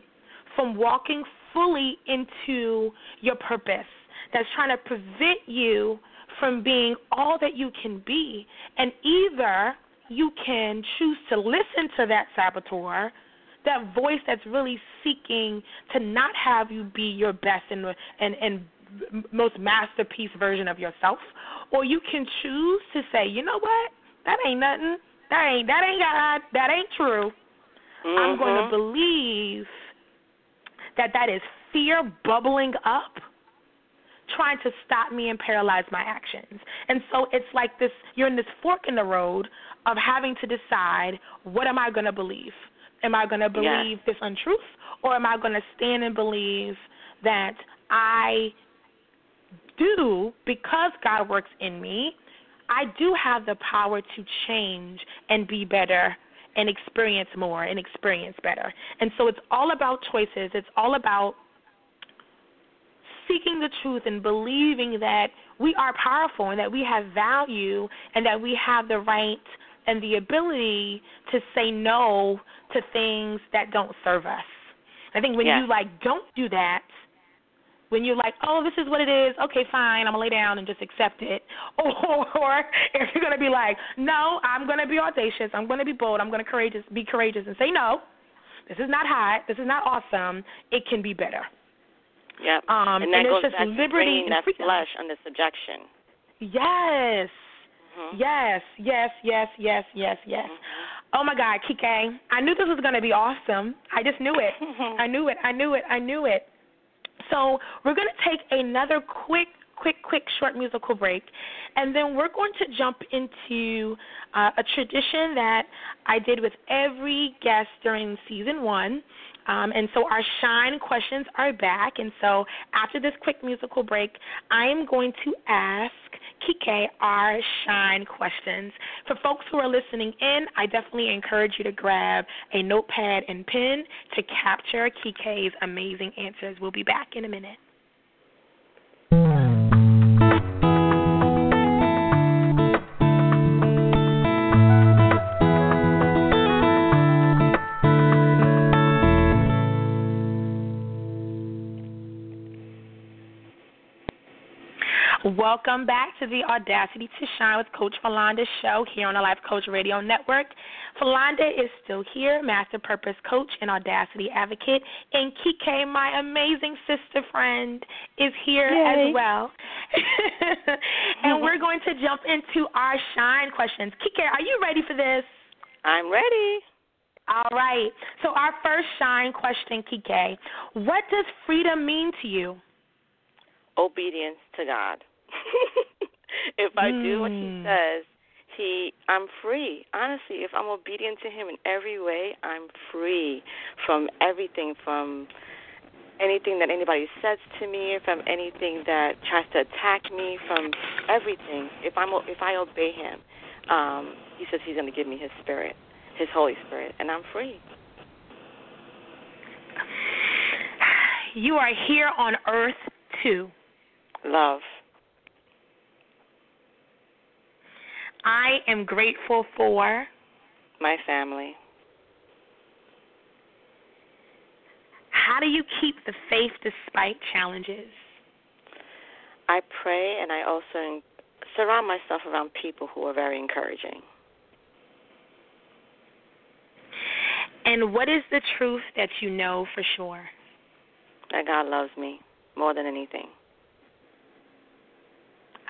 from walking fully into your purpose, that's trying to prevent you from being all that you can be. And either you can choose to listen to that saboteur, that voice that's really seeking to not have you be your best and and and most masterpiece version of yourself, or you can choose to say, you know what, that ain't nothing, that ain't that ain't God, that ain't true. Mm-hmm. I'm going to believe that that is fear bubbling up trying to stop me and paralyze my actions. And so it's like this you're in this fork in the road of having to decide what am I going to believe? Am I going to believe this untruth or am I going to stand and believe that I do because God works in me, I do have the power to change and be better and experience more and experience better. And so it's all about choices. It's all about seeking the truth and believing that we are powerful and that we have value and that we have the right and the ability to say no to things that don't serve us. I think when yes. you like don't do that, when you're like, oh, this is what it is, okay, fine, I'm gonna lay down and just accept it, or if you're gonna be like, no, I'm gonna be audacious, I'm gonna be bold, I'm gonna courageous, be courageous, and say no, this is not hot, this is not awesome, it can be better. Yep. Um, and that and goes it's just back liberty to and that freedom. flesh under subjection. Yes. Mm-hmm. Yes, yes, yes, yes, yes, yes. Mm-hmm. Oh my God, Kike, I knew this was going to be awesome. I just knew it. I knew it. I knew it. I knew it. So we're going to take another quick, quick, quick short musical break, and then we're going to jump into uh, a tradition that I did with every guest during season one. Um, and so our shine questions are back. And so after this quick musical break, I am going to ask Kike our shine questions. For folks who are listening in, I definitely encourage you to grab a notepad and pen to capture Kike's amazing answers. We'll be back in a minute. Welcome back to the Audacity to Shine with Coach Philonda show here on the Life Coach Radio Network. Philonda is still here, Master Purpose Coach and Audacity Advocate, and Kike, my amazing sister friend, is here Yay. as well. and we're going to jump into our Shine questions. Kike, are you ready for this? I'm ready. All right. So our first Shine question, Kike, what does freedom mean to you? Obedience to God. if I do what He Mm. says, He, I'm free. Honestly, if I'm obedient to Him in every way, I'm free from everything, from anything that anybody says to me, from anything that tries to attack me, from everything. If I'm, if I obey Him, um, He says He's going to give me His Spirit, His Holy Spirit, and I'm free. You are here on earth too. Love. I am grateful for My family. how do you keep the faith despite challenges? I pray and I also surround myself around people who are very encouraging. And what is the truth that you know for sure? That God loves me more than anything.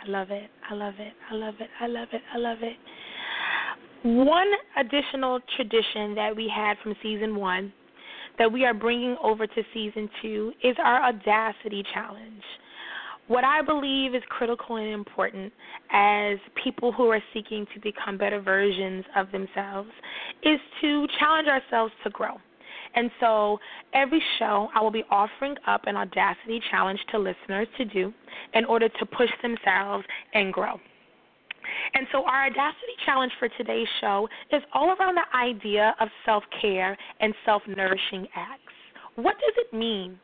I love it. I love it. I love it. I love it. I love it. One additional tradition that we had from season one that we are bringing over to season two is our Audacity Challenge. What I believe is critical and important as people who are seeking to become better versions of themselves is to challenge ourselves to grow. And so every show, I will be offering up an Audacity challenge to listeners to do in order to push themselves and grow. And so, our Audacity challenge for today's show is all around the idea of self care and self nourishing acts. What does it mean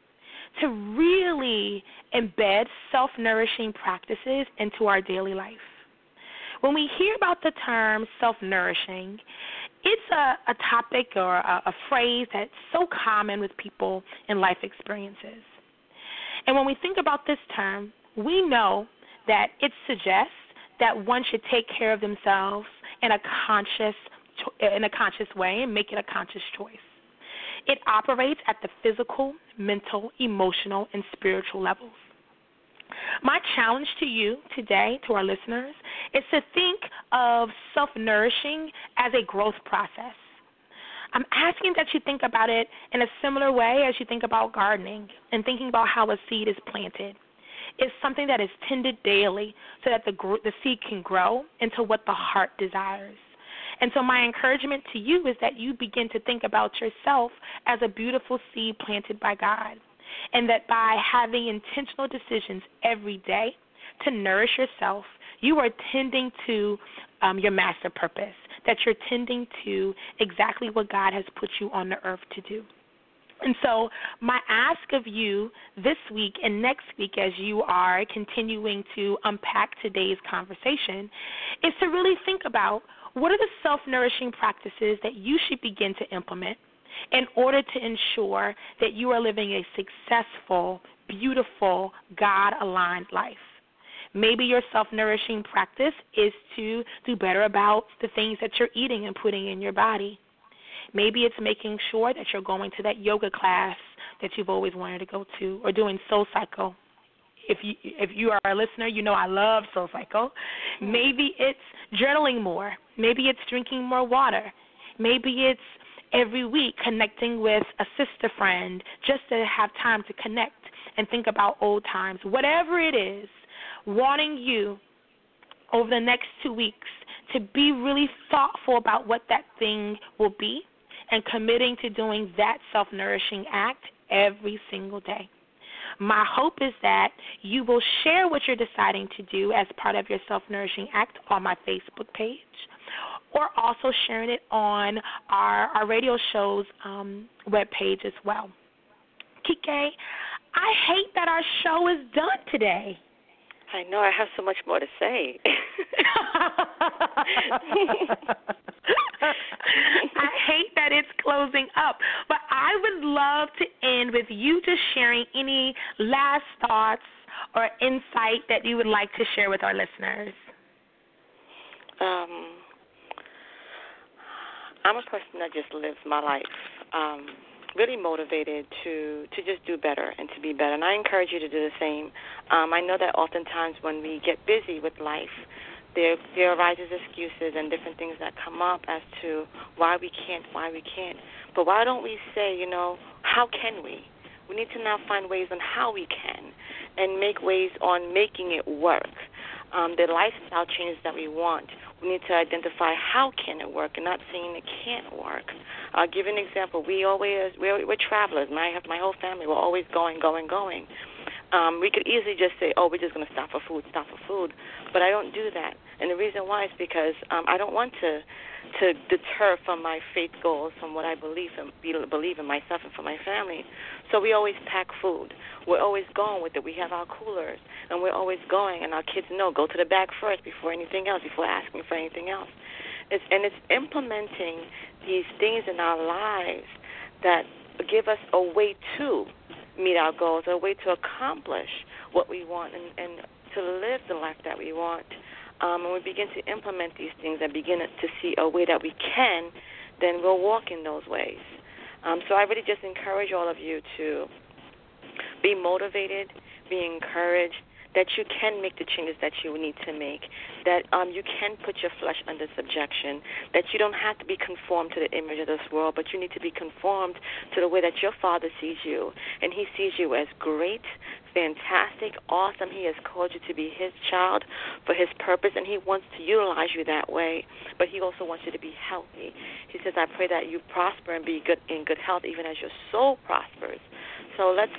to really embed self nourishing practices into our daily life? When we hear about the term self nourishing, it's a, a topic or a, a phrase that's so common with people in life experiences. And when we think about this term, we know that it suggests that one should take care of themselves in a conscious in a conscious way and make it a conscious choice. It operates at the physical, mental, emotional, and spiritual levels. My challenge to you today, to our listeners, is to think of self nourishing as a growth process. I'm asking that you think about it in a similar way as you think about gardening and thinking about how a seed is planted. It's something that is tended daily so that the, the seed can grow into what the heart desires. And so, my encouragement to you is that you begin to think about yourself as a beautiful seed planted by God. And that by having intentional decisions every day to nourish yourself, you are tending to um, your master purpose, that you're tending to exactly what God has put you on the earth to do. And so, my ask of you this week and next week, as you are continuing to unpack today's conversation, is to really think about what are the self nourishing practices that you should begin to implement in order to ensure that you are living a successful, beautiful, God aligned life. Maybe your self nourishing practice is to do better about the things that you're eating and putting in your body. Maybe it's making sure that you're going to that yoga class that you've always wanted to go to or doing Soul Cycle. If you if you are a listener, you know I love Soul Cycle. Maybe it's journaling more. Maybe it's drinking more water. Maybe it's every week connecting with a sister friend just to have time to connect and think about old times. Whatever it is, wanting you over the next two weeks to be really thoughtful about what that thing will be and committing to doing that self nourishing act every single day. My hope is that you will share what you're deciding to do as part of your self nourishing act on my Facebook page or also sharing it on our, our radio show's um, webpage as well. Kike, I hate that our show is done today. I know I have so much more to say. I hate that it's closing up, but I would love to end with you just sharing any last thoughts or insight that you would like to share with our listeners? Um, I'm a person that just lives my life. Um, really motivated to to just do better and to be better. And I encourage you to do the same. Um, I know that oftentimes when we get busy with life, there there arises excuses and different things that come up as to why we can't, why we can't. But why don't we say, you know, how can we? We need to now find ways on how we can, and make ways on making it work. Um, the lifestyle changes that we want we need to identify how can it work and not saying it can't work. I'll give you an example. We always we're, we're travelers. My my whole family we're always going, going, going. Um, we could easily just say, "Oh, we're just going to stop for food, stop for food," but I don't do that. And the reason why is because um, I don't want to to deter from my faith goals, from what I believe in, believe in myself and for my family. So we always pack food. We're always going with it. We have our coolers, and we're always going. And our kids know go to the back first before anything else, before asking for anything else. It's, and it's implementing these things in our lives that give us a way to meet our goals, a way to accomplish what we want, and, and to live the life that we want. Um, and we begin to implement these things and begin to see a way that we can, then we'll walk in those ways. Um, so I really just encourage all of you to be motivated, be encouraged, that you can make the changes that you need to make, that um, you can put your flesh under subjection, that you don't have to be conformed to the image of this world, but you need to be conformed to the way that your Father sees you. And He sees you as great, fantastic, awesome. He has called you to be His child for His purpose, and He wants to utilize you that way. But He also wants you to be healthy. He says, I pray that you prosper and be good in good health, even as your soul prospers. So let's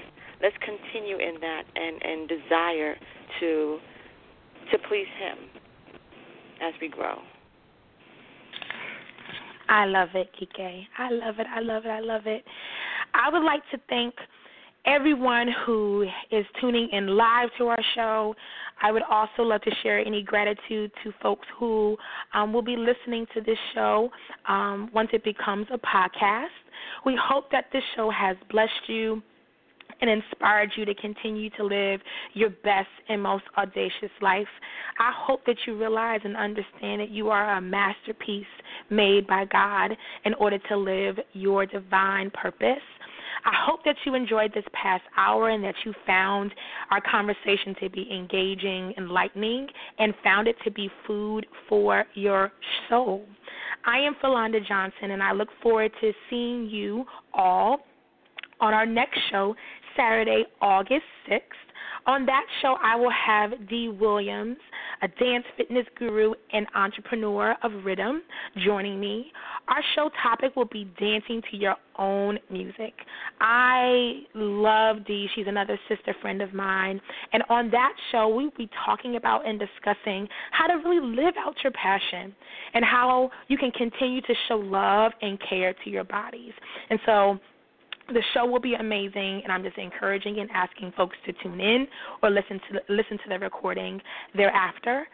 let's continue in that and and desire to to please him as we grow. I love it, Kike. I love it. I love it. I love it. I would like to thank everyone who is tuning in live to our show. I would also love to share any gratitude to folks who um, will be listening to this show um, once it becomes a podcast. We hope that this show has blessed you and inspired you to continue to live your best and most audacious life. I hope that you realize and understand that you are a masterpiece made by God in order to live your divine purpose. I hope that you enjoyed this past hour and that you found our conversation to be engaging, enlightening, and found it to be food for your soul. I am Philonda Johnson, and I look forward to seeing you all on our next show Saturday, August 6th. On that show, I will have Dee Williams, a dance fitness guru and entrepreneur of rhythm, joining me. Our show topic will be dancing to your own music. I love Dee. She's another sister friend of mine. And on that show, we'll be talking about and discussing how to really live out your passion and how you can continue to show love and care to your bodies. And so, the show will be amazing, and I'm just encouraging and asking folks to tune in or listen to the, listen to the recording thereafter.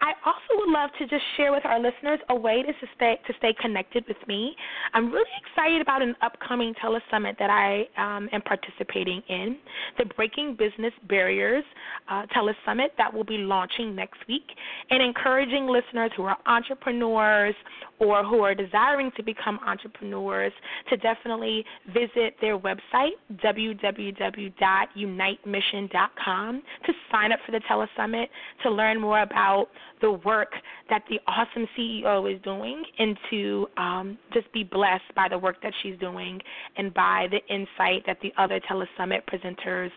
I also would love to just share with our listeners a way to stay to stay connected with me. I'm really excited about an upcoming telesummit that I um, am participating in, the Breaking Business Barriers uh, telesummit that will be launching next week, and encouraging listeners who are entrepreneurs or who are desiring to become entrepreneurs to definitely visit their website, www.unitemission.com, to sign up for the telesummit, to learn more about the work that the awesome CEO is doing, and to um, just be blessed by the work that she's doing and by the insight that the other telesummit presenters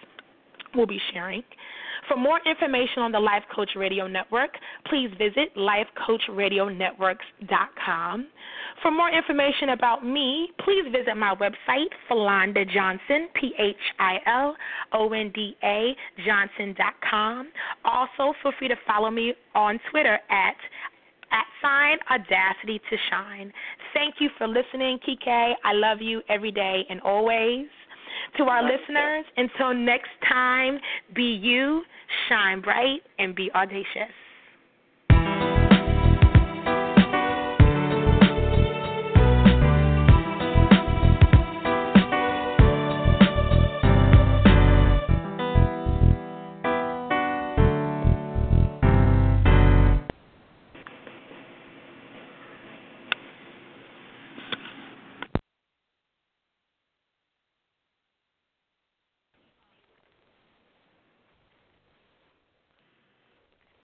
will be sharing. For more information on the Life Coach Radio Network, please visit lifecoachradionetworks.com. For more information about me, please visit my website, Philonda Johnson, P H I L O N D A Johnson.com. Also, feel free to follow me on Twitter at at sign audacity to shine. Thank you for listening, Kike. I love you every day and always. To our listeners, until next time, be you, shine bright, and be audacious.